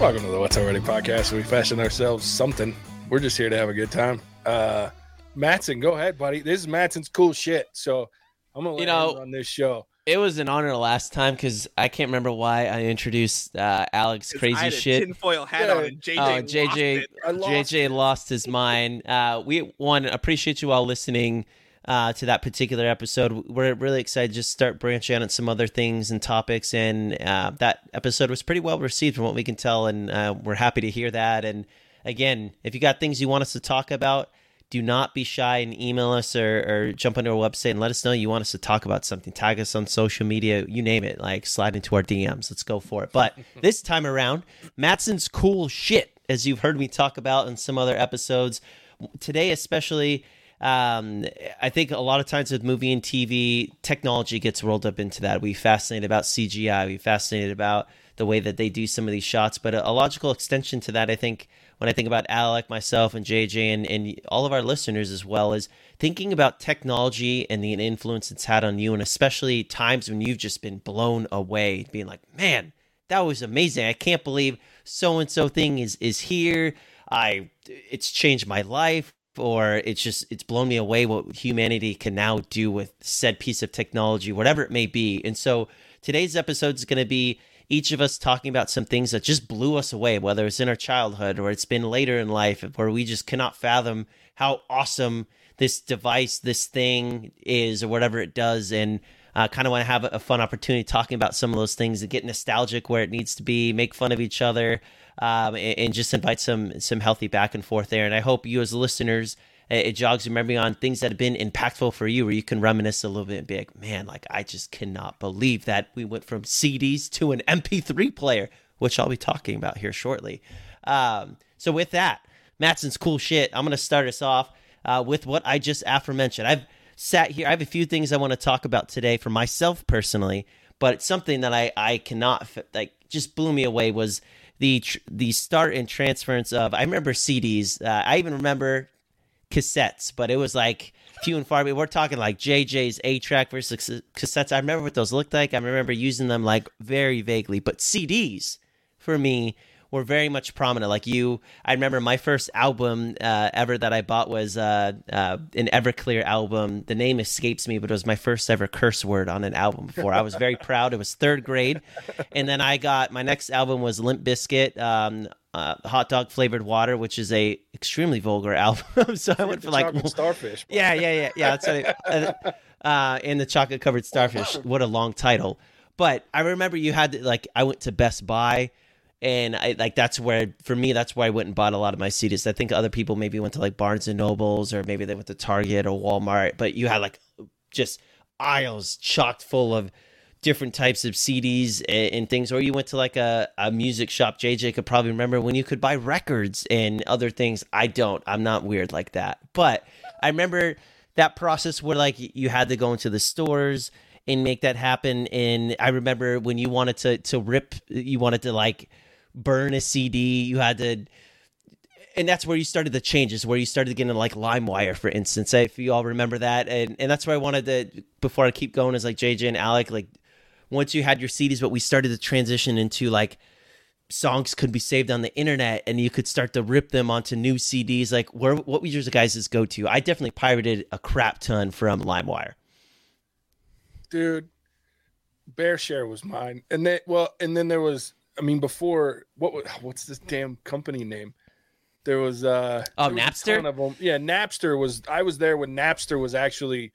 Welcome to the What's Already podcast. We fashion ourselves something. We're just here to have a good time. Uh Matson, go ahead, buddy. This is Matson's cool shit. So I'm gonna let You know- on this show. It was an honor last time because I can't remember why I introduced uh, Alex I crazy had a shit. tinfoil hat Yeah. on, and JJ, Oh, lost JJ, it. I lost JJ lost his mind. Uh, we one appreciate you all listening uh, to that particular episode. We're really excited to just start branching out on some other things and topics, and uh, that episode was pretty well received from what we can tell, and uh, we're happy to hear that. And again, if you got things you want us to talk about. Do not be shy and email us or, or jump onto our website and let us know you want us to talk about something. Tag us on social media, you name it. Like slide into our DMs. Let's go for it. But this time around, Matson's cool shit, as you've heard me talk about in some other episodes. Today, especially, um, I think a lot of times with movie and TV, technology gets rolled up into that. We fascinated about CGI. We fascinated about the way that they do some of these shots. But a, a logical extension to that, I think, when I think about Alec, myself, and JJ, and, and all of our listeners as well, is thinking about technology and the influence it's had on you, and especially times when you've just been blown away, being like, man, that was amazing. I can't believe so and so thing is is here. I it's changed my life or it's just it's blown me away what humanity can now do with said piece of technology, whatever it may be. And so today's episode is going to be each of us talking about some things that just blew us away, whether it's in our childhood or it's been later in life where we just cannot fathom how awesome this device, this thing is, or whatever it does. And uh, kind of want to have a, a fun opportunity talking about some of those things and get nostalgic where it needs to be, make fun of each other, um, and, and just invite some some healthy back and forth there. And I hope you as listeners, it, it jogs your memory on things that have been impactful for you, where you can reminisce a little bit and be like, man, like I just cannot believe that we went from CDs to an MP3 player, which I'll be talking about here shortly. Um, so with that, Matson's cool shit. I'm gonna start us off uh, with what I just aforementioned. I've sat here. I have a few things I want to talk about today for myself personally, but something that I I cannot like just blew me away was the the start and transference of. I remember CDs. Uh, I even remember cassettes, but it was like few and far. We're talking like JJ's eight track versus cassettes. I remember what those looked like. I remember using them like very vaguely, but CDs for me were very much prominent. Like you, I remember my first album uh, ever that I bought was uh, uh, an Everclear album. The name escapes me, but it was my first ever curse word on an album before. I was very proud. It was third grade, and then I got my next album was Limp Bizkit. Um, uh, hot dog flavored water, which is a extremely vulgar album. so I went for like Chocolate starfish. bro. yeah, yeah, yeah, yeah. That's what I, uh, uh, and the chocolate covered starfish. What a long title. But I remember you had to, like I went to Best Buy, and I like that's where for me that's where I went and bought a lot of my CDs. I think other people maybe went to like Barnes and Nobles or maybe they went to Target or Walmart. But you had like just aisles chocked full of different types of CDs and, and things, or you went to like a, a music shop. JJ could probably remember when you could buy records and other things. I don't. I'm not weird like that. But I remember that process where like you had to go into the stores and make that happen. And I remember when you wanted to to rip, you wanted to like burn a CD. You had to and that's where you started the changes, where you started getting like LimeWire, for instance, if you all remember that. And and that's where I wanted to before I keep going is like JJ and Alec, like once you had your CDs, but we started to transition into like songs could be saved on the internet and you could start to rip them onto new CDs. Like where what was your guys' go to? I definitely pirated a crap ton from LimeWire. dude BearShare was mine and then well and then there was i mean before what wa- what's this damn company name there was uh Oh, there was a Napster? ton of 'em. yeah napster was i was there when napster was actually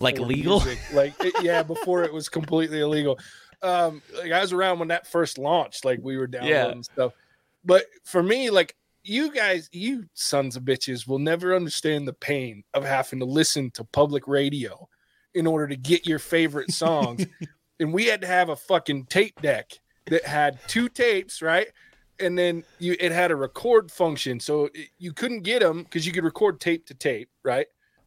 Like for legal? music. like it- yeah before it was completely illegal um like i was around when that first launched like we were downloading stuff but for me like you guys you sons of bitches will never understand the pain of having to listen to public radio in order to get your favorite songs and we had to have a fucking tape deck that had two tapes right? And then you it had a record function. So it, you couldn't get them because you could record tape to tape right?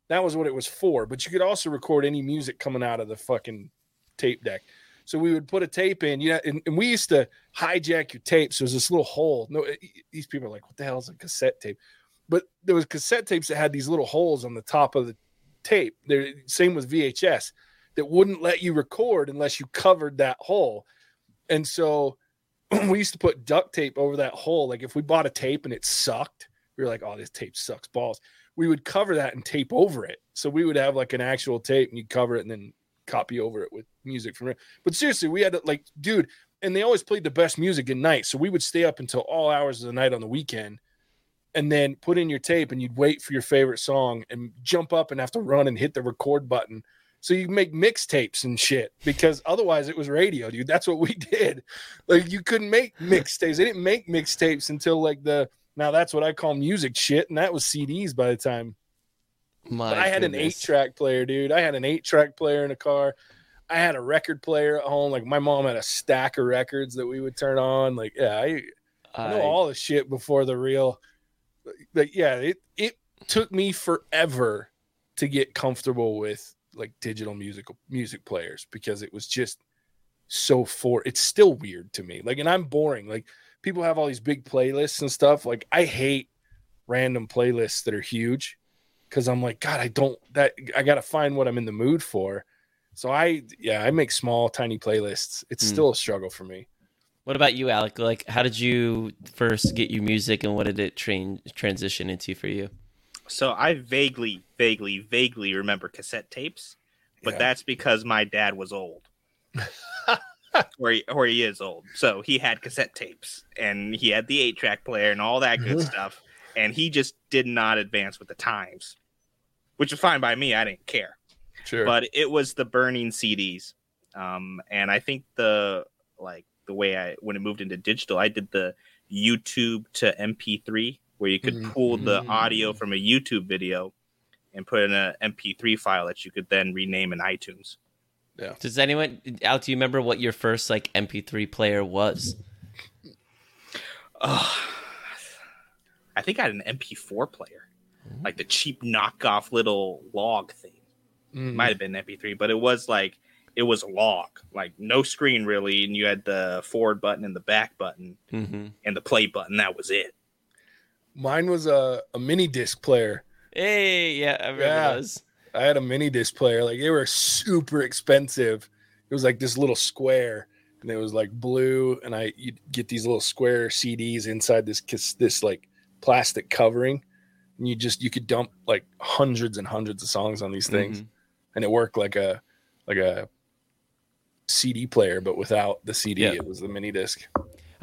That was what it was for. But you could also record any music coming out of the fucking tape deck. So we would put a tape in you know and, and we used to hijack your tapes there's this little hole. No it- these people are like what the hell is a cassette tape? But there was cassette tapes that had these little holes on the top of the tape. There, same with VHS. that wouldn't let you record unless you covered that hole. And so we used to put duct tape over that hole. Like if we bought a tape and it sucked, we were like, oh, this tape sucks balls. We would cover that and tape over it. So we would have like an actual tape and you'd cover it and then copy over it with music from it. But seriously, we had to like, dude, and they always played the best music at night. So we would stay up until all hours of the night on the weekend and then put in your tape and you'd wait for your favorite song and jump up and have to run and hit the record button so you make mixtapes and shit because otherwise it was radio, dude. That's what we did. Like you couldn't make mixtapes. They didn't make mixtapes until like the now that's what I call music shit, and that was CDs by the time. My I had goodness. an eight track player, dude. I had an eight track player in a car. I had a record player at home. Like my mom had a stack of records that we would turn on. Like, yeah, I, I know all the shit before the real. Like, yeah, it it took me forever to get comfortable with like digital musical music players because it was just so for it's still weird to me. Like, and I'm boring. Like people have all these big playlists and stuff. Like I hate random playlists that are huge because I'm like, God, I don't that I gotta find what I'm in the mood for. So I yeah, I make small, tiny playlists. It's mm. still a struggle for me. What about you, Alec? Like, how did you first get your music, and what did it train transition into for you? So I vaguely, vaguely, vaguely remember cassette tapes, but yeah. that's because my dad was old. or he, or he is old. So he had cassette tapes and he had the eight track player and all that good stuff. And he just did not advance with the times, which is fine by me. I didn't care. Sure. But it was the burning CDs. Um, and I think the like the way I when it moved into digital, I did the YouTube to MP3 where you could mm-hmm. pull the audio from a YouTube video and put in an MP3 file that you could then rename in iTunes. Yeah. Does anyone out? Do you remember what your first like MP3 player was? Oh, I think I had an MP4 player, mm-hmm. like the cheap knockoff little log thing. Mm-hmm. Might have been MP3, but it was like it was a log, like no screen really, and you had the forward button and the back button mm-hmm. and the play button. That was it. Mine was a, a mini disc player. Hey, yeah, I remember yeah, those. I had a mini disc player. Like they were super expensive. It was like this little square, and it was like blue. And I you get these little square CDs inside this this like plastic covering, and you just you could dump like hundreds and hundreds of songs on these things, mm-hmm. and it worked like a like a CD player, but without the CD. Yeah. It was the mini disc.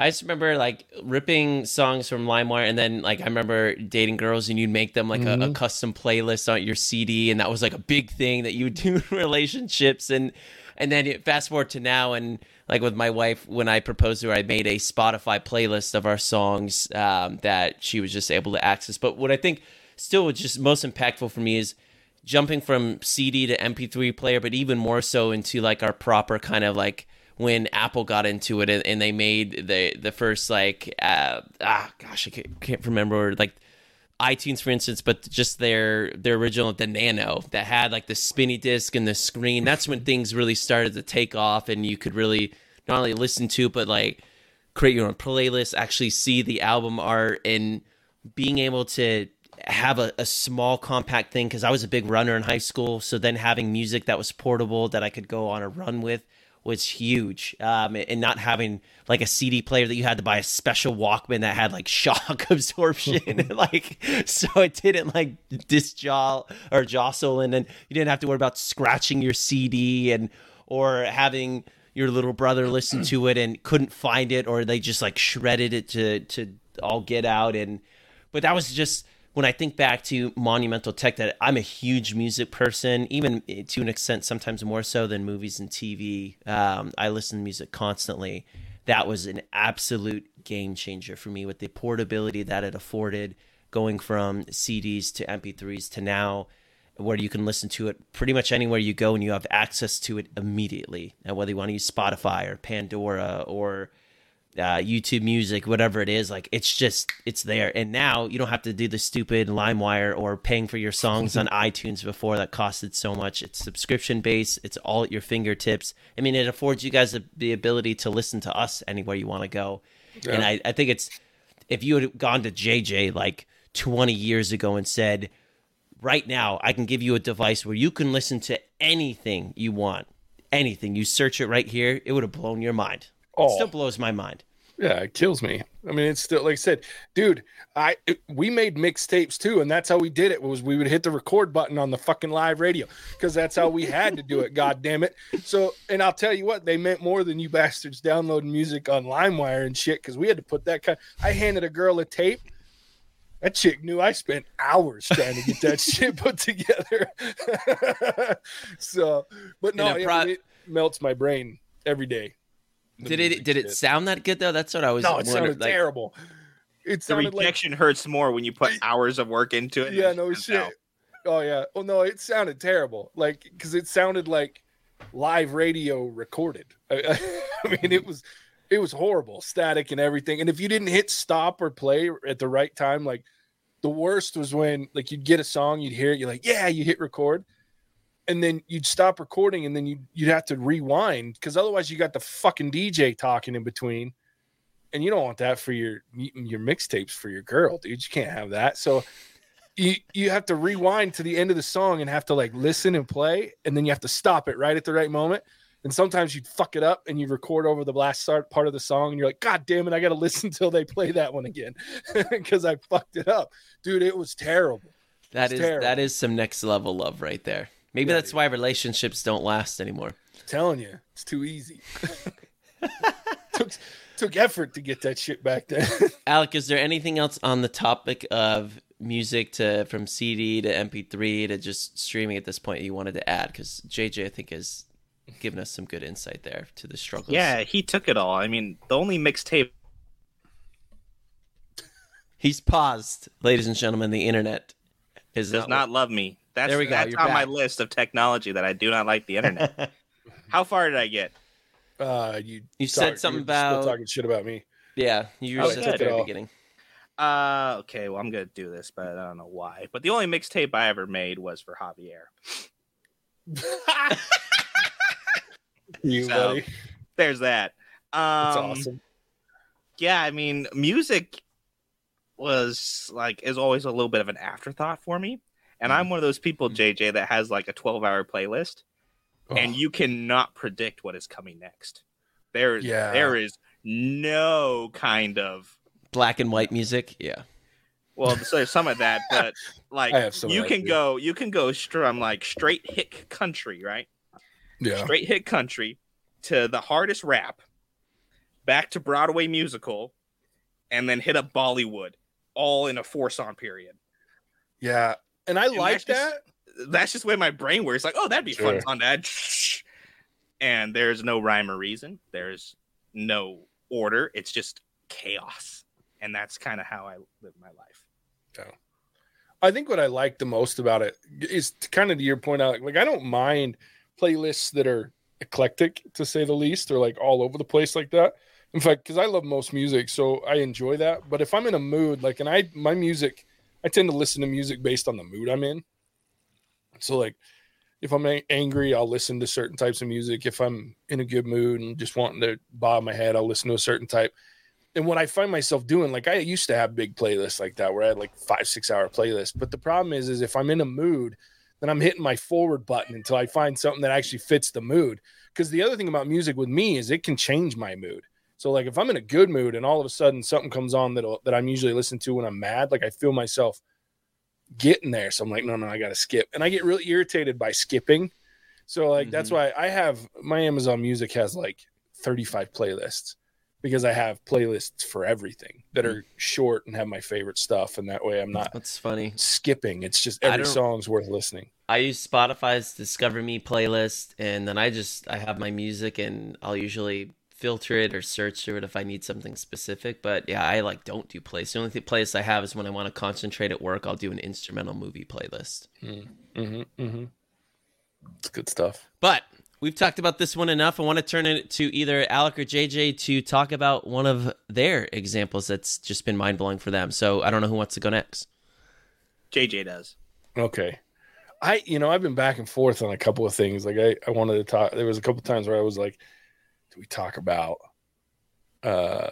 I just remember like ripping songs from LimeWire, and then like I remember dating girls, and you'd make them like mm-hmm. a, a, mm-hmm. custom playlist on your CD, and that was like a big thing that you would do in relationships, and and then fast forward to now, and like with my wife, when I proposed to her, I made a Spotify playlist of our songs um, that she was just able to access. But what I think still was just most impactful for me is jumping from CD to MP3 player, but even more so into like our proper kind of like when Apple got into it and, they made the the first like uh, ah gosh I can't, can't remember like iTunes for instance, but just their their original the Nano that had like the spinny disc and the screen. That's when things really started to take off, and you could really not only listen to but like create your own playlist, actually see the album art, and being able to have a, a small compact thing because I was a big runner in high school. So then having music that was portable that I could go on a run with was huge. Um, and not having like a CD player that you had to buy a special Walkman that had like shock absorption, like so it didn't like disjol or jostle, and then you didn't have to worry about scratching your CD and or having your little brother listen to it and couldn't find it, or they just like shredded it to to all get out. And but that was just when I think back to monumental tech, that I'm a huge music person, even to an extent, sometimes more so than movies and TV. Um, I listen to music constantly. That was an absolute game changer for me with the portability that it afforded, going from CDs to MP3s to now, where you can listen to it pretty much anywhere you go and you have access to it immediately. And whether you want to use Spotify or Pandora or uh, YouTube Music, whatever it is, like it's just it's there. And now you don't have to do the stupid LimeWire or paying for your songs on iTunes before that costed so much. It's subscription based. It's all at your fingertips. I mean, it affords you guys the, the ability to listen to us anywhere you want to go. Yeah. And I, I think it's if you had gone to JJ like 20 years ago and said right now I can give you a device where you can listen to anything you want, anything. You search it right here, it would have blown your mind. Oh. It still blows my mind. Yeah, it kills me. I mean, it's still like I said, dude. I it, we made mixtapes too, and that's how we did it. Was we would hit the record button on the fucking live radio because that's how we had to do it. God damn it! So, and I'll tell you what, they meant more than you bastards downloading music on LimeWire and shit because we had to put that kind. I handed a girl a tape. That chick knew I spent hours trying to get that shit put together. so, but no, pro- it melts my brain every day. Did it did it sound that good though? That's what I was. No, it sounded like, terrible. It the rejection like, hurts more when you put hours of work into it. Yeah, no shit. Out. Oh yeah. Oh no, it sounded terrible. Like because it sounded like live radio recorded. I, I mean, it was it was horrible, static and everything. And if you didn't hit stop or play at the right time, like the worst was when like you'd get a song, you'd hear it, you're like, yeah, you hit record, and then you'd stop recording and then you'd, you'd have to rewind because otherwise you got the fucking DJ talking in between. And you don't want that for your your mixtapes for your girl, dude. You can't have that. So you you have to rewind to the end of the song and have to like listen and play, and then you have to stop it right at the right moment. And sometimes you'd fuck it up and you record over the last start part of the song, and you're like, God damn it, I gotta listen till they play that one again because I fucked it up, dude. It was terrible. That is terrible. that is some next level love right there. Maybe yeah, that's why relationships don't last anymore. I'm telling you, it's too easy. took took effort to get that shit back then. Alec, is there anything else on the topic of music to from CD to MP3 to just streaming at this point you wanted to add? Because JJ, I think, has given us some good insight there to the struggles. Yeah, he took it all. I mean, the only mixtape. He's paused, ladies and gentlemen. The internet is does not, not love me. That's there we go. That's You're on back. my list of technology that I do not like the internet. How far did I get? Uh, you you talk, said something about talking shit about me. Yeah, you were at the very beginning. Uh, okay. Well, I'm gonna do this, but I don't know why. But the only mixtape I ever made was for Javier. you so, buddy. There's that. Um, That's awesome. Yeah, I mean, music was like is always a little bit of an afterthought for me. And I'm one of those people, JJ, mm-hmm. that has like a 12 hour playlist, oh. and you cannot predict what is coming next. There, yeah. there is no kind of black and white music. Yeah. Well, so there's some of that, but like you can go, you can go strum like straight hit country, right? Yeah. Straight hit country to the hardest rap, back to Broadway musical, and then hit up Bollywood, all in a four song period. Yeah, and I and like that's that. Just, that's just where my brain works. Like, oh, that'd be sure. fun on that. And there's no rhyme or reason. There's no order. It's just chaos, and that's kind of how I live my life. Yeah. I think what I like the most about it is kind of to your point out. Like, I don't mind playlists that are eclectic, to say the least, or like all over the place like that. In fact, because I love most music, so I enjoy that. But if I'm in a mood, like, and I my music I tend to listen to music based on the mood I'm in. So like if I'm angry, I'll listen to certain types of music. If I'm in a good mood and just wanting to bob my head, I'll listen to a certain type. And what I find myself doing, like I used to have big playlists like that where I had like five, six hour playlists. But the problem is, is if I'm in a mood, then I'm hitting my forward button until I find something that actually fits the mood. Because the other thing about music with me is it can change my mood. So like if I'm in a good mood and all of a sudden something comes on that that I'm usually listening to when I'm mad, like I feel myself getting there. So I'm like, no, no, I got to skip, and I get really irritated by skipping. So like mm-hmm. that's why I have my Amazon Music has like 35 playlists because I have playlists for everything that are short and have my favorite stuff, and that way I'm not. That's funny. Skipping. It's just every song's worth listening. I use Spotify's Discover Me playlist, and then I just I have my music, and I'll usually filter it or search through it if I need something specific. But yeah, I like don't do plays. The only th- playlist I have is when I want to concentrate at work. I'll do an instrumental movie playlist. Mm, mm-hmm, mm-hmm. It's good stuff. But we've talked about this one enough. I want to turn it to either Alec or JJ to talk about one of their examples that's just been mind blowing for them. So I don't know who wants to go next. JJ does. Okay. I, you know, I've been back and forth on a couple of things. Like I, I wanted to talk. There was a couple times where I was like, do we talk about uh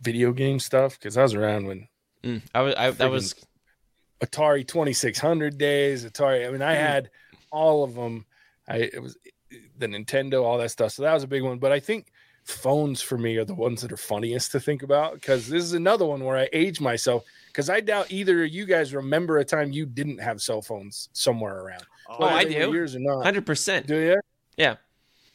video game stuff? Because I was around when mm, I was I, that was Atari 2600 days, Atari. I mean, I had all of them. I it was the Nintendo, all that stuff. So that was a big one. But I think phones for me are the ones that are funniest to think about because this is another one where I age myself because I doubt either of you guys remember a time you didn't have cell phones somewhere around. Oh, I do. Years or not? Hundred percent. Do you? Yeah.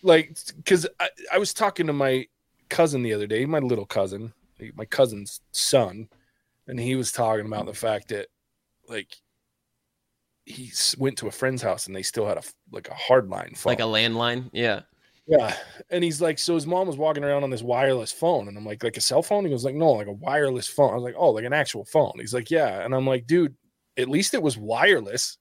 Like, because I, I was talking to my cousin the other day, my little cousin, my cousin's son, and he was talking about the fact that, like, he went to a friend's house and they still had a like a hardline phone, like a landline. Yeah. Yeah. And he's like, so his mom was walking around on this wireless phone. And I'm like, like a cell phone? He was like, no, like a wireless phone. I was like, oh, like an actual phone. He's like, yeah. And I'm like, dude, at least it was wireless.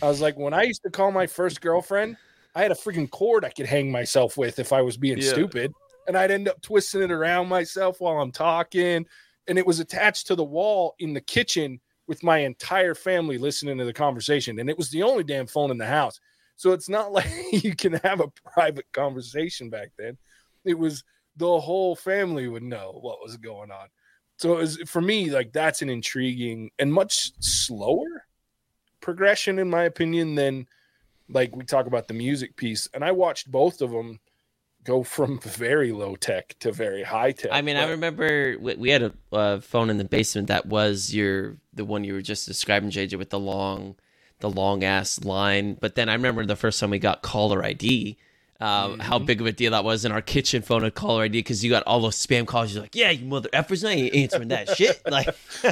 I was like, when I used to call my first girlfriend, I had a freaking cord I could hang myself with if I was being yeah. stupid. And I'd end up twisting it around myself while I'm talking. And it was attached to the wall in the kitchen with my entire family listening to the conversation. And it was the only damn phone in the house. So it's not like you can have a private conversation back then. It was the whole family would know what was going on. So it was, for me, like that's an intriguing and much slower progression, in my opinion, than like we talk about the music piece. And I watched both of them go from very low tech to very high tech. I mean, but... I remember we had a, a, phone in the basement that was your the one you were just describing, JJ, with the long the long ass line. But then I remember the first time we got caller ID, uh, mm-hmm. how big of a deal that was in our kitchen phone with caller ID because you got all those spam calls. You're like, yeah, you mother effers, I ain't answering that shit. Like,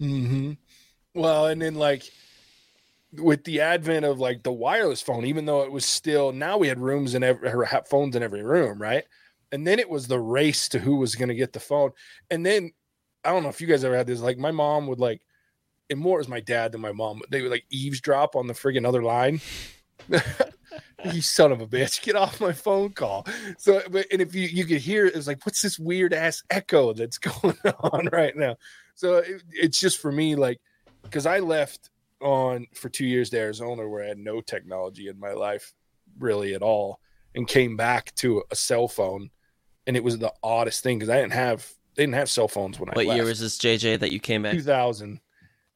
mm-hmm. well, and then like with the advent of like the wireless phone, even though it was still now we had rooms in every phones in every room, right? And then it was the race to who was going to get the phone. And then I don't know if you guys ever had this. Like my mom would like and more as my dad than my mom. They would like eavesdrop on the friggin' other line. you son of a bitch, get off my phone call. So, but and if you you could hear it, it's like, what's this weird ass echo that's going on right now? So it, it's just for me, like, because I left on for two years to Arizona where I had no technology in my life really at all, and came back to a cell phone, and it was the oddest thing because I didn't have they didn't have cell phones when what I. What year was this, JJ, that you came back? Two thousand.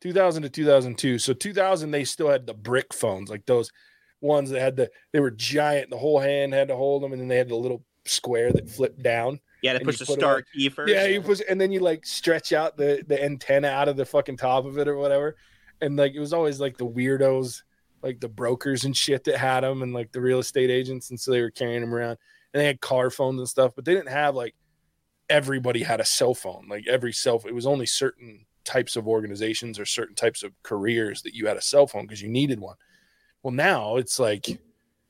2000 to 2002. So 2000 they still had the brick phones, like those ones that had the they were giant. The whole hand had to hold them, and then they had the little square that flipped down. Yeah, to push the start key first. Yeah, you push, and then you like stretch out the the antenna out of the fucking top of it or whatever. And like it was always like the weirdos, like the brokers and shit that had them, and like the real estate agents, and so they were carrying them around. And they had car phones and stuff, but they didn't have like everybody had a cell phone. Like every cell, it was only certain types of organizations or certain types of careers that you had a cell phone because you needed one. Well, now it's like,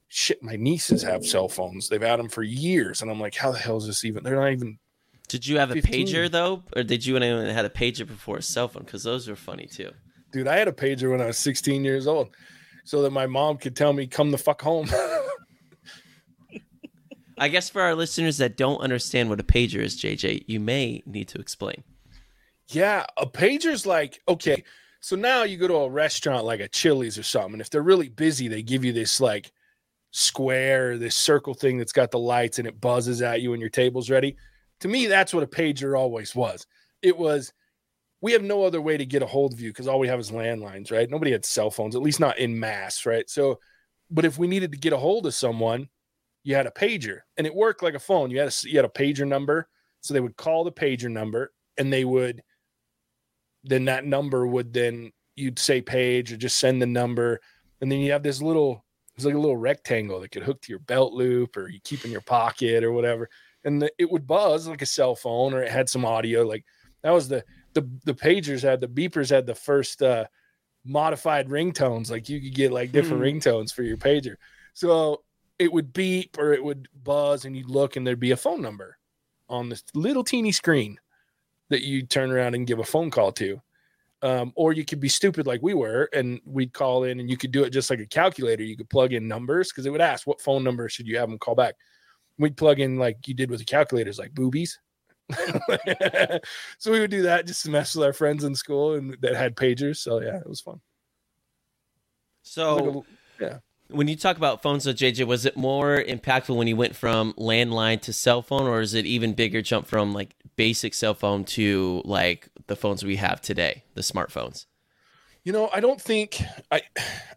shit, my nieces have cell phones. They've had them for years. And I'm like, how the hell is this even? They're not even. Did you have 15. a pager though? Or did you and anyone had a pager before a cell phone? Because those were funny too. Dude, I had a pager when I was 16 years old so that my mom could tell me, come the fuck home. I guess for our listeners that don't understand what a pager is, JJ, you may need to explain. Yeah, a pager's like okay. So now you go to a restaurant like a Chili's or something. And if they're really busy, they give you this like square, this circle thing that's got the lights and it buzzes at you when your table's ready. To me, that's what a pager always was. It was we have no other way to get a hold of you because all we have is landlines, right? Nobody had cell phones, at least not in mass, right? So, but if we needed to get a hold of someone, you had a pager, and it worked like a phone. You had a you had a pager number, so they would call the pager number, and they would then that number would then you'd say page or just send the number and then you have this little it's like a little rectangle that could hook to your belt loop or you keep in your pocket or whatever and the, it would buzz like a cell phone or it had some audio like that was the the the pagers had the beepers had the first uh modified ringtones like you could get like different mm. ringtones for your pager so it would beep or it would buzz and you'd look and there'd be a phone number on this little teeny screen that you turn around and give a phone call to. Um, or you could be stupid like we were, and we'd call in, and you could do it just like a calculator. You could plug in numbers because it would ask what phone number should you have them call back. We'd plug in like you did with the calculators, like boobies. so we would do that just to mess with our friends in school and that had pagers. So yeah, it was fun. So like a, yeah, when you talk about phones with JJ, was it more impactful when you went from landline to cell phone, or is it even bigger jump from like basic cell phone to like the phones we have today, the smartphones? You know, I don't think I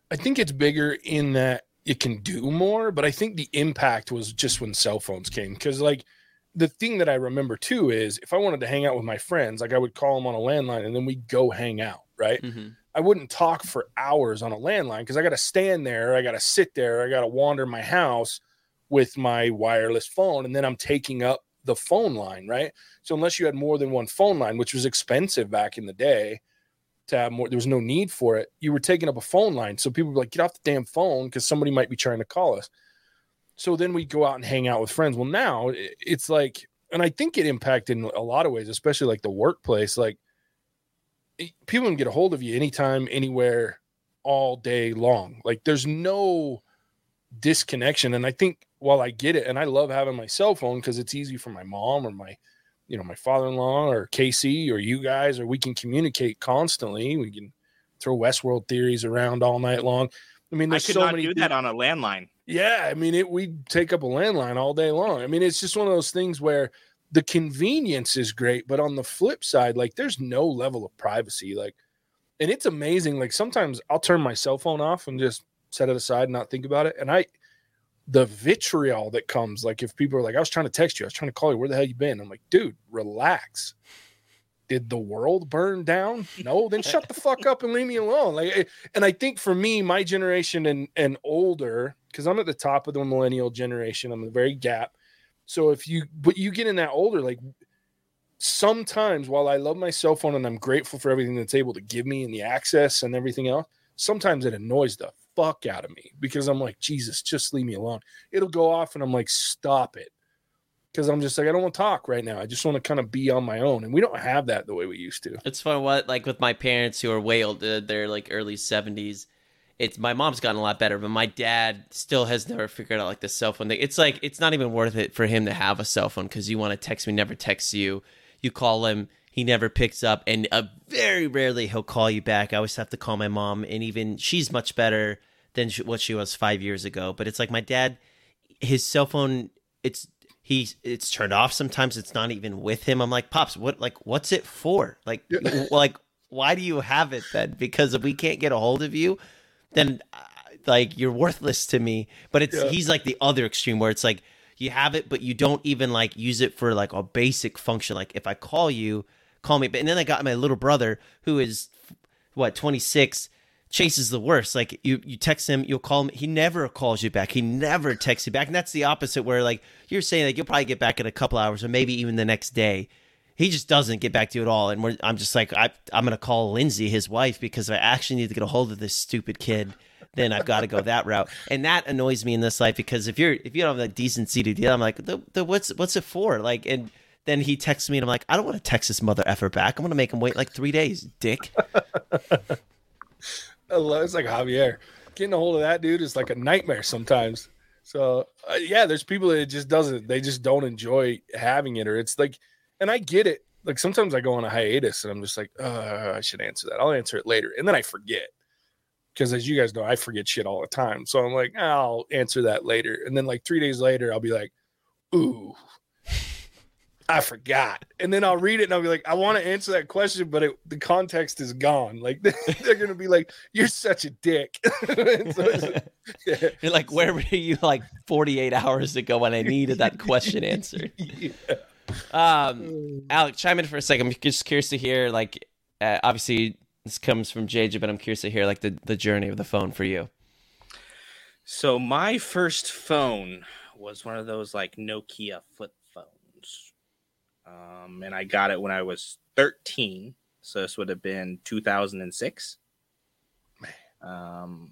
I think it's bigger in that it can do more, but I think the impact was just when cell phones came cuz like the thing that I remember too is if I wanted to hang out with my friends, like I would call them on a landline and then we'd go hang out, right? Mm-hmm. I wouldn't talk for hours on a landline because I got to stand there, I got to sit there, I got to wander my house with my wireless phone, and then I'm taking up the phone line, right? So unless you had more than one phone line, which was expensive back in the day, to have more, there was no need for it. You were taking up a phone line, so people were like, "Get off the damn phone," because somebody might be trying to call us. So then we go out and hang out with friends. Well, now it's like, and I think it impacted in a lot of ways, especially like the workplace. Like people can get a hold of you anytime, anywhere, all day long. Like there's no disconnection. And I think while I get it, and I love having my cell phone because it's easy for my mom or my, you know, my father-in-law or Casey or you guys, or we can communicate constantly. We can throw Westworld theories around all night long. I mean, there's I could so not many do that on a landline. Yeah, I mean, it we take up a landline all day long. I mean, it's just one of those things where the convenience is great, but on the flip side, like there's no level of privacy. Like, and it's amazing. Like sometimes I'll turn my cell phone off and just set it aside and not think about it. And I, the vitriol that comes, like if people are like, I was trying to text you, I was trying to call you, where the hell you been? I'm like, dude, relax. Did the world burn down? No, then shut the fuck up and leave me alone. Like, eh, and I think for me, my generation and and older, because I'm at the top of the millennial generation, I'm the very gap so if you, but you get in that older, like sometimes while I love my cell phone and I'm grateful for everything that's able to give me and the access and everything else, sometimes it annoys the fuck out of me because I'm like, Jesus, just leave me alone. It'll go off and I'm like, stop it. Because I'm just like, I don't want to talk right now. I just want to kind of be on my own. And we don't have that the way we used to. It's fun. What, like with my parents who are way older, they're like early 70s it's my mom's gotten a lot better, but my dad still has never figured out like the cell phone thing. It's like it's not even worth it for him to have a cell phone because you want to text me, never texts you. You call him, he never picks up, and uh, very rarely he'll call you back. I always have to call my mom, and even she's much better than she, what she was five years ago. But it's like my dad, his cell phone, it's he it's turned off sometimes. It's not even with him. I'm like, pops, what like what's it for? Like, like why do you have it then? Because if we can't get a hold of you then uh, like you're worthless to me. But it's yeah. he's like the other extreme where it's like you have it, but you don't even like use it for like a basic function. Like if I call you, call me. But and then I got my little brother who is what 26 Chase is the worst. Like you, you text him, you'll call him. He never calls you back. He never texts you back. And that's the opposite. Where like you're saying, like you'll probably get back in a couple hours, or maybe even the next day. He just doesn't get back to you at all. And I'm just like, I, I'm gonna call Lindsay, his wife, because if I actually need to get a hold of this stupid kid then I've got to go that route. And that annoys me in this life because if you're if you don't have decent decency deal, I'm like, the, the, what's what's it for? Like, and then he texts me and I'm like, I don't want to text this mother effer back. I'm gonna make him wait like three days, dick. it's like Javier. Getting a hold of that dude is like a nightmare sometimes. So uh, yeah, there's people that it just doesn't. They just don't enjoy having it, or it's like, and I get it. Like sometimes I go on a hiatus and I'm just like, uh, I should answer that. I'll answer it later, and then I forget because as you guys know, I forget shit all the time. So I'm like, I'll answer that later. And then like three days later, I'll be like, ooh, I forgot. And then I'll read it and I'll be like, I want to answer that question, but it, the context is gone. Like they're going to be like, you're such a dick. so yeah. You're like, where were you like 48 hours ago when I needed that question answered? yeah. Um, Alec, chime in for a second. I'm just curious to hear, like, uh, obviously this comes from JJ, but I'm curious to hear like the, the journey of the phone for you. So my first phone was one of those like Nokia flip phones. Um, and I got it when I was 13. So this would have been 2006. Um,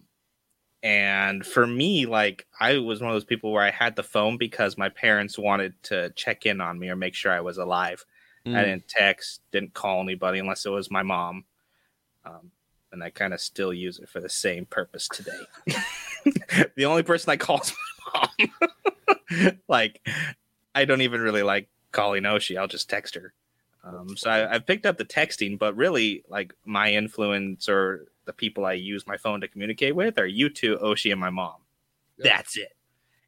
and for me, like I was one of those people where I had the phone because my parents wanted to check in on me or make sure I was alive. Mm. I didn't text, didn't call anybody unless it was my mom. Um, and I kind of still use it for the same purpose today. the only person I call is my mom. like, I don't even really like calling Oshi. I'll just text her. Um, so I, have picked up the texting, but really, like my influence or the people I use my phone to communicate with are you two, Oshi, and my mom. That's it.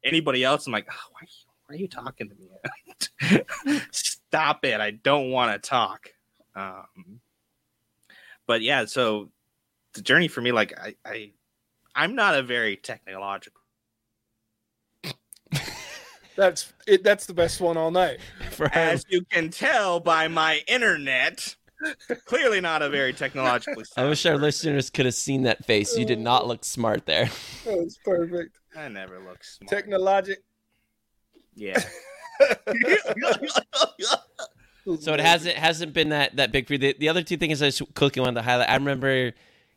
Anybody else, I'm like, oh, why, why are you talking to me? Stop it! I don't want to talk. Um, but yeah, so the journey for me, like I, I I'm not a very technological. that's it. That's the best one all night. As you can tell by my internet, clearly not a very technologically. I wish our listeners could have seen that face. You did not look smart there. That was perfect. I never look smart. Technologic. Yeah. so it hasn't hasn't been that that big for you. The, the other two things I was quickly wanted the highlight. I remember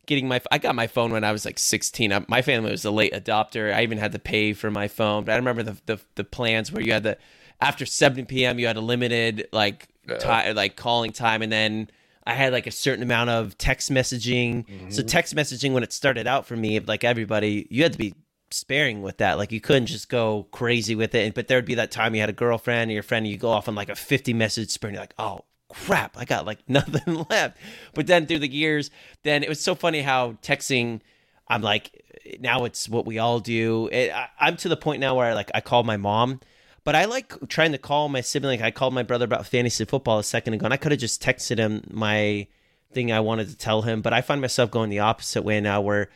getting my I got my phone when I was like 16. I, my family was a late adopter. I even had to pay for my phone, but I remember the the, the plans where you had the after 7 p.m. you had a limited like time like calling time, and then I had like a certain amount of text messaging. Mm-hmm. So text messaging when it started out for me, like everybody, you had to be sparing with that. Like you couldn't just go crazy with it. But there'd be that time you had a girlfriend or your friend, and you go off on like a 50 message sprint. And you're like, oh crap, I got like nothing left. But then through the years, then it was so funny how texting. I'm like, now it's what we all do. It, I, I'm to the point now where I like I call my mom. But I like trying to call my sibling. Like I called my brother about fantasy football a second ago, and I could have just texted him my thing I wanted to tell him. But I find myself going the opposite way now, where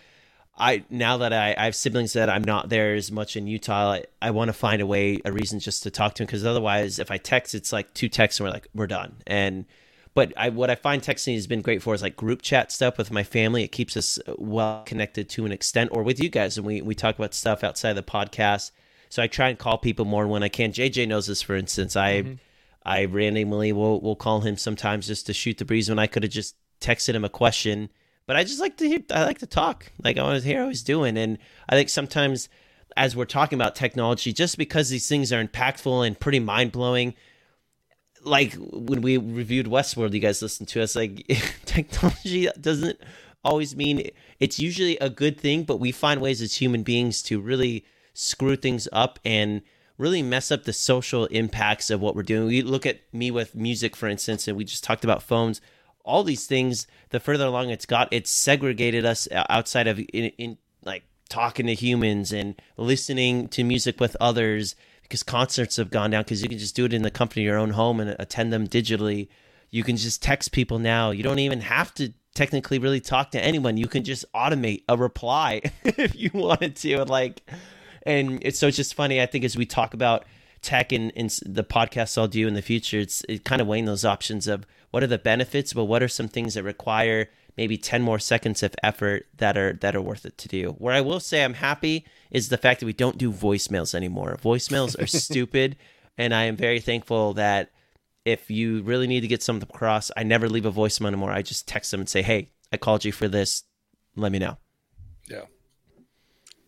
I now that I, I have siblings that I'm not there as much in Utah, I, I want to find a way, a reason just to talk to him because otherwise, if I text, it's like two texts and we're like we're done. And but I what I find texting has been great for is like group chat stuff with my family. It keeps us uh, well connected to an extent, or with you guys, and we we talk about stuff outside the podcast. So I try and call people more when I can. JJ knows this, for instance. I mm-hmm. I randomly will will call him sometimes just to shoot the breeze when I could have just texted him a question but I just like to hear, I like to talk. Like I want to hear how he's doing, and I think sometimes as we're talking about technology, just because these things are impactful and pretty mind blowing, like when we reviewed Westworld, you guys listened to us. Like technology doesn't always mean it's usually a good thing, but we find ways as human beings to really screw things up and really mess up the social impacts of what we're doing. We look at me with music, for instance, and we just talked about phones. All these things the further along it's got it's segregated us outside of in, in, like talking to humans and listening to music with others because concerts have gone down because you can just do it in the comfort of your own home and attend them digitally. You can just text people now. You don't even have to technically really talk to anyone. You can just automate a reply if you wanted to. And like and it's so it's just funny i think as we talk about tech and, and the podcasts I'll do in the future, it's it kind of weighing those options of what are the benefits, but what are some things that require maybe 10 more seconds of effort that are that are worth it to do. Where I will say I'm happy is the fact that we don't do voicemails anymore. Voicemails are stupid and I am very thankful that if you really need to get something across, I never leave a voicemail anymore. I just text them and say, "Hey, I called you for this. Let me know." Yeah.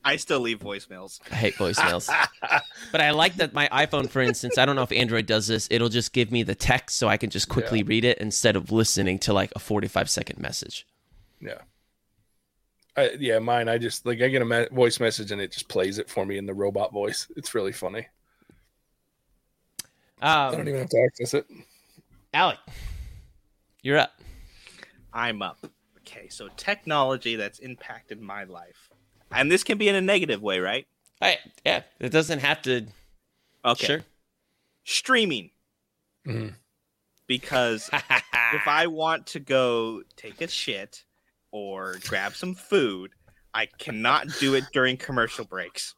I still leave voicemails. I hate voicemails. but I like that my iPhone, for instance, I don't know if Android does this, it'll just give me the text so I can just quickly yeah. read it instead of listening to like a 45 second message. Yeah. I, yeah, mine. I just like I get a me- voice message and it just plays it for me in the robot voice. It's really funny. Um, I don't even have to access it. Alec, you're up. I'm up. Okay, so technology that's impacted my life and this can be in a negative way, right? I, yeah, it doesn't have to. Okay. Sure. Streaming. Mm. Because if I want to go take a shit or grab some food, I cannot do it during commercial breaks.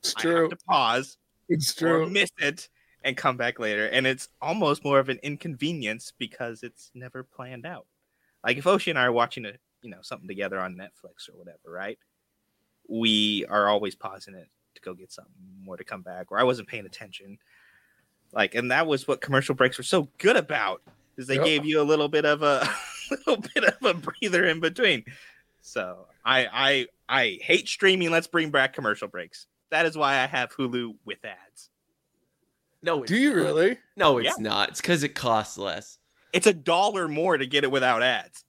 It's true. I have to pause. It's true. Or miss it and come back later. And it's almost more of an inconvenience because it's never planned out. Like if Ocean and I are watching a you know something together on Netflix or whatever, right? We are always pausing it to go get something more to come back, or I wasn't paying attention. Like, and that was what commercial breaks were so good about, is they yep. gave you a little bit of a little bit of a breather in between. So I I I hate streaming. Let's bring back commercial breaks. That is why I have Hulu with ads. No, do you not. really? No, it's yeah. not. It's because it costs less. It's a dollar more to get it without ads.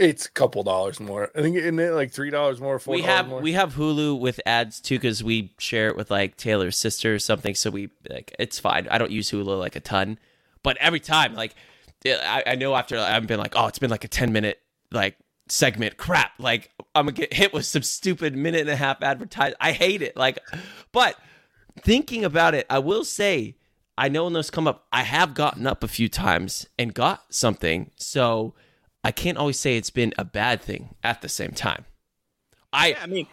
It's a couple dollars more. I think isn't it like three dollars more? Four we have more? we have Hulu with ads too because we share it with like Taylor's sister or something. So we like it's fine. I don't use Hulu like a ton, but every time like I, I know after I've been like oh it's been like a ten minute like segment crap like I'm gonna get hit with some stupid minute and a half advertise. I hate it like, but thinking about it, I will say I know when those come up, I have gotten up a few times and got something. So I can't always say it's been a bad thing at the same time. I, Yeah, I mean,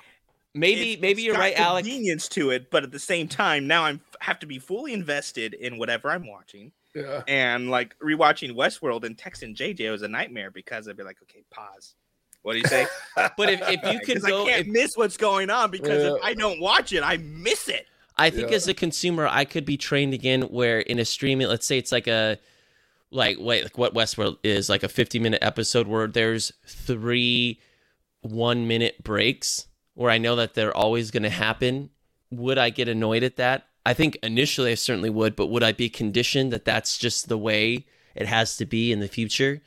maybe it's- maybe it's you're got right, Alec. Convenience to it, but at the same time, now I'm have to be fully invested in whatever I'm watching. Yeah. And like rewatching Westworld and texting JJ was a nightmare because I'd be like, okay, pause. What do you say? But if, if you could Because go, I can't if- miss what's going on because if I don't watch it, I miss it. I think Yeah. as a consumer, I could be trained again where in a streaming, let's say it's like a like wait, like what Westworld is like a 50 minute episode where there's three one minute breaks where I know that they're always going to happen. Would I get annoyed at that? I think initially I certainly would, but would I be conditioned that that's just the way it has to be in the future?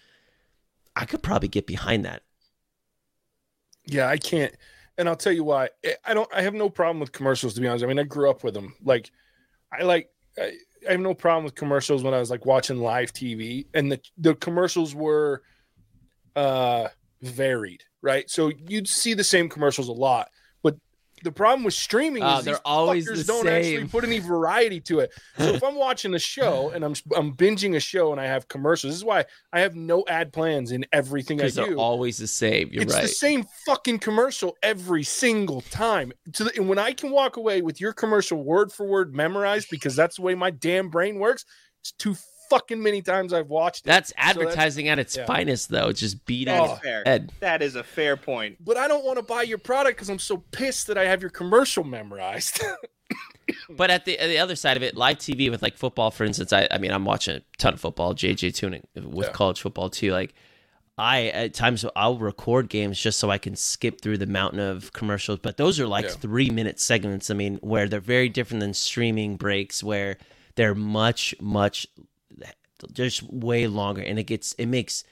I could probably get behind that. Yeah, I can't. And I'll tell you why. I- don't. I have no problem with commercials. To be honest, I mean, I grew up with them. Like, I like. I, I have no problem with commercials when I was like watching live TV, and the the commercials were, uh, varied, right? So you'd see the same commercials a lot. The problem with streaming Oh, is uh, they're these always the don't actually put any variety to it. So if I'm watching a show and I'm I'm binging a show and I have commercials, this is why I have no ad plans in everything I do they're always the same. You're right. it's right. the same fucking commercial every single time. To the, and when I can walk away with your commercial word for word memorized because that's the way my damn brain works, it's too fucking many times I've watched it. That's that's- advertising at its yeah. finest, though. Just beat That Oh. fair. Ed. That is a fair point. but I don't want to buy your product because I'm so pissed that I have your commercial memorized. But at the the other side of it, live TV with like football, for instance, I I mean I'm watching a ton of football, JJ tuning with Yeah. college football too. Like I at times I'll record games just so I can skip through the mountain of commercials. But those are like Yeah. three minute segments. I mean, where they're very different than streaming breaks, where they're much much just way longer, and it gets it makes.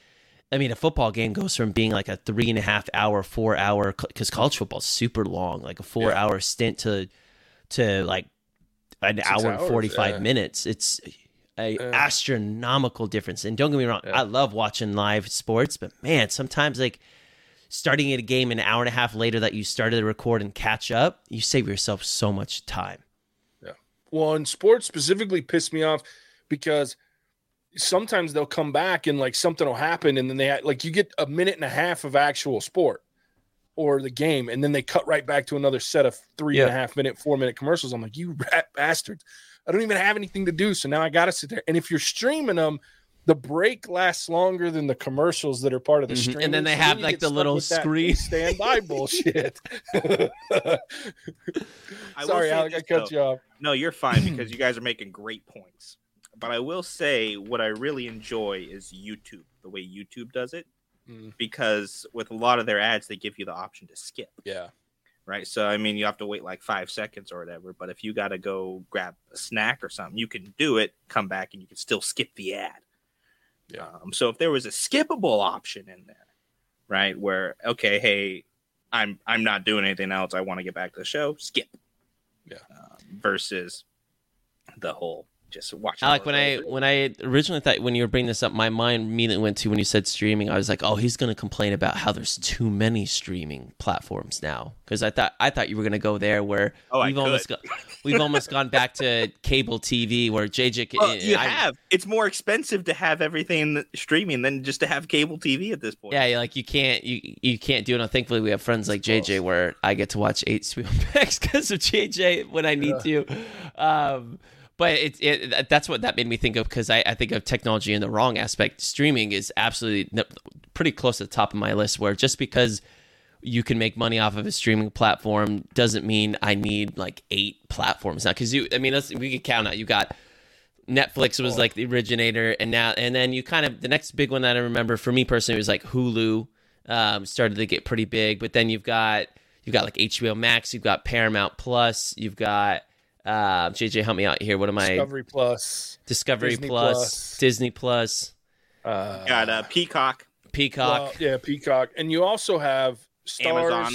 I mean, a football game goes from being like a three and a half hour, four hour, because college football's super long, like a four Yeah. hour stint to to like an Six hour and 45 yeah. minutes. It's a Yeah. astronomical difference. And don't get me wrong. I love watching live sports, but man, sometimes like starting at a game an hour and a half later that you started to record and catch up, you save yourself so much time. Yeah. Well, and sports specifically piss me off because sometimes they'll come back and like something will happen and then they like you get a minute and a half of actual sport or the game and then they cut right back to another set of three and a half minute four minute commercials i'm like you rat bastards i don't even have anything to do so now i gotta sit there and if you're streaming them the break lasts longer than the commercials that are part of the Mhm. stream And then they have, like, the little screen. standby bullshit I will sorry say alec i cut though. you off No, you're fine because you guys are making great points. But I will say what I really enjoy is YouTube, the way YouTube does it, Mm. because with a lot of their ads, they give you the option to skip, yeah right? So, I mean, you have to wait like five seconds or whatever. But if you got to go grab a snack or something, you can do it, come back, and you can still skip the ad. Yeah. Um, so if there was a skippable option in there, right, where okay, hey, I'm I'm not doing anything else. I want to get back to the show. Skip. Yeah. Um, versus the whole just watching. Alec, when I when I originally thought when you were bringing this up, my mind immediately went to when you said streaming. I was like, oh, he's going to complain about how there's too many streaming platforms now. Because I thought I thought you were going to go there where Oh, we've almost got, we've almost gone back to cable TV where JJ. well, you I- have it's more expensive to have everything streaming than just to have cable TV at this point. Yeah, like you can't you you can't do it. And thankfully, we have friends like JJ where I get to watch eight Max because of JJ when I need to. Um, but it, it that's what that made me think of because I, I think of technology in the wrong aspect. Streaming is absolutely pretty close to the top of my list. Where just because you can make money off of a streaming platform doesn't mean I need like eight platforms now. Because you, I mean, let's, we could count out. You got Netflix was like the originator, and now and then you kind of the next big one that I remember for me personally was like Hulu. Um, started to get pretty big, but then you've got you've got like HBO Max, you've got Paramount Plus, you've got uh, JJ. Help me out here. What am I? discovery plus Discovery Disney Plus, Plus. Disney Plus, uh got uh, Peacock. Peacock, Well, yeah, Peacock, and you also have Starz, Amazon.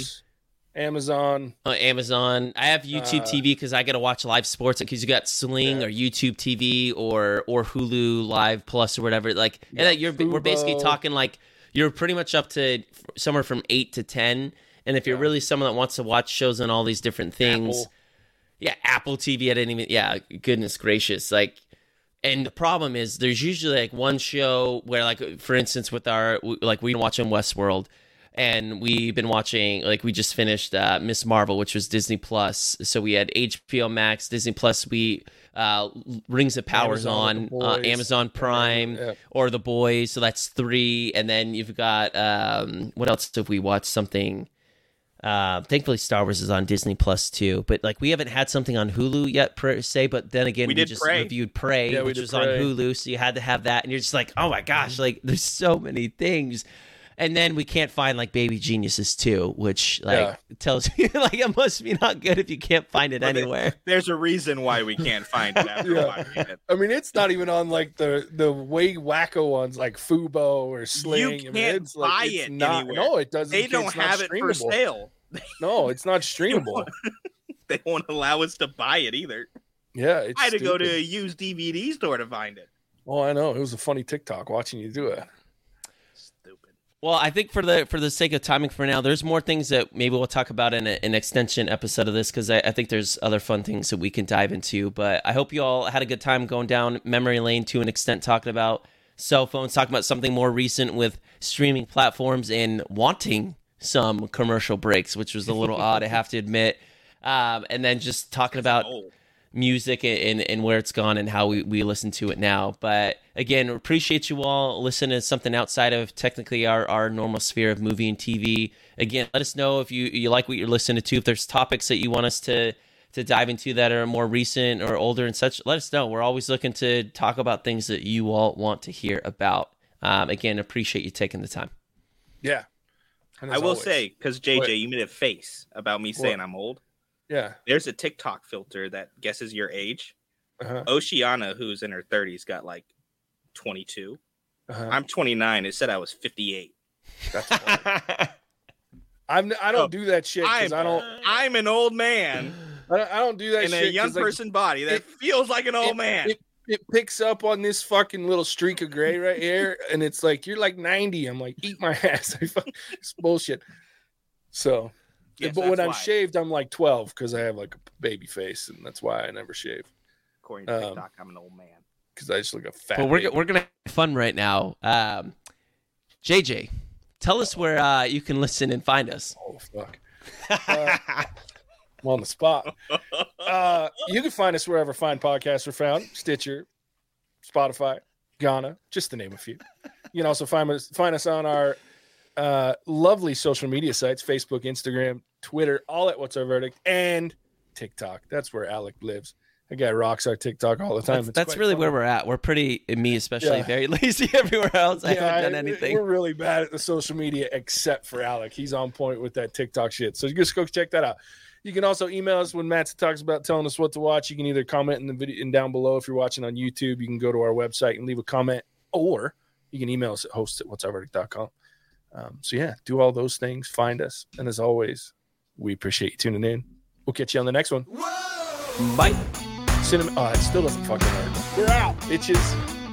Amazon. uh, Amazon. I have YouTube Uh, TV because I got to watch live sports because you got Sling Yeah. or YouTube TV or or Hulu Live Plus or whatever. Like, and Yeah, that you're we're basically talking like you're pretty much up to somewhere from eight to ten. And if you're Yeah. really someone that wants to watch shows on all these different things, Apple. Yeah, Apple TV. I didn't even. Yeah, goodness gracious, like and the problem is there's usually like one show where like for instance with our like we watch on Westworld and we've been watching like we just finished uh, Ms. Marvel, which was Disney Plus. So we had HBO Max, Disney Plus. We uh, Rings of Powers Amazon, on uh, Amazon Prime yeah. or The Boys. So that's three, and then you've got um, what else have we watched? Something. Uh, thankfully, Star Wars is on Disney Plus too. But like, we haven't had something on Hulu yet per se. But then again, we, we just Prey. reviewed Prey, yeah, which was Prey. on Hulu, so you had to have that. And you're just like, oh my gosh, like there's so many things and then we can't find like baby geniuses too which like yeah. tells you like it must be not good if you can't find it anywhere. there's a reason why we can't find it yeah. it. i mean it's not even on like the the way wacko ones like fubo or sling you can't I mean, it's buy like, it's it not, anywhere. no it doesn't they don't have it for sale. No it's not streamable. they won't allow us to buy it either. Yeah i had to go to a used dvd store to find it. Oh i know. It was a funny tiktok watching you do it well, I think for the for the sake of timing for now, there's more things that maybe we'll talk about in a, an extension episode of this because I, I, think there's other fun things that we can dive into. But I hope you all had a good time going down memory lane to an extent, talking about cell phones, talking about something more recent with streaming platforms and wanting some commercial breaks, which was a little odd, I have to admit. Um, and then just talking about. Old music and, and where it's gone and how we, we listen to it now. But again, appreciate you all listening to something outside of technically our, our normal sphere of movie and TV. Again, let us know if you, you like what you're listening to. If there's topics that you want us to to dive into that are more recent or older and such, let us know. We're always looking to talk about things that you all want to hear about. Um, again, appreciate you taking the time. Yeah. I will always, say, because JJ, what? you made a face about me saying what? I'm old. Yeah. There's a TikTok filter that guesses your age. Uh-huh. Oceana, who's in her 30s, got like 22. Uh-huh. I'm 29. It said I was 58. That's I'm I don't oh, do that shit because I don't. I'm an old man. I don't, I don't do that in a young person like, body that it, feels like an old it, man. It, it picks up on this fucking little streak of gray right here, and it's like you're like 90. I'm like, eat my ass. it's bullshit. So Yes, but when I'm why. shaved, I'm like 12 because I have like a baby face, and that's why I never shave. According to um, TikTok, I'm an old man. Because I just look a fat. But we're we're gonna have fun right now. Um, JJ, tell us where uh, you can listen and find us. Oh fuck. Uh, I'm on the spot. Uh, you can find us wherever fine podcasts are found: Stitcher, Spotify, Ghana, just to name a few. You can also find us find us on our uh, lovely social media sites Facebook, Instagram, Twitter, all at What's Our Verdict, and TikTok. That's where Alec lives. That guy rocks our TikTok all the time. That's, that's really fun. where we're at. We're pretty, me especially, yeah. very lazy everywhere else. I haven't done anything. We're really bad at the social media except for Alec. He's on point with that TikTok shit. So just go check that out. You can also email us when Matt talks about telling us what to watch. You can either comment in the video and down below if you're watching on YouTube. You can go to our website and leave a comment, or you can email us at host at whatsourverdict.com. Um, so yeah, do all those things. Find us, and as always, we appreciate you tuning in. We'll catch you on the next one. Whoa! Bye. Cinema. Oh, it still doesn't fucking work. We're out, bitches.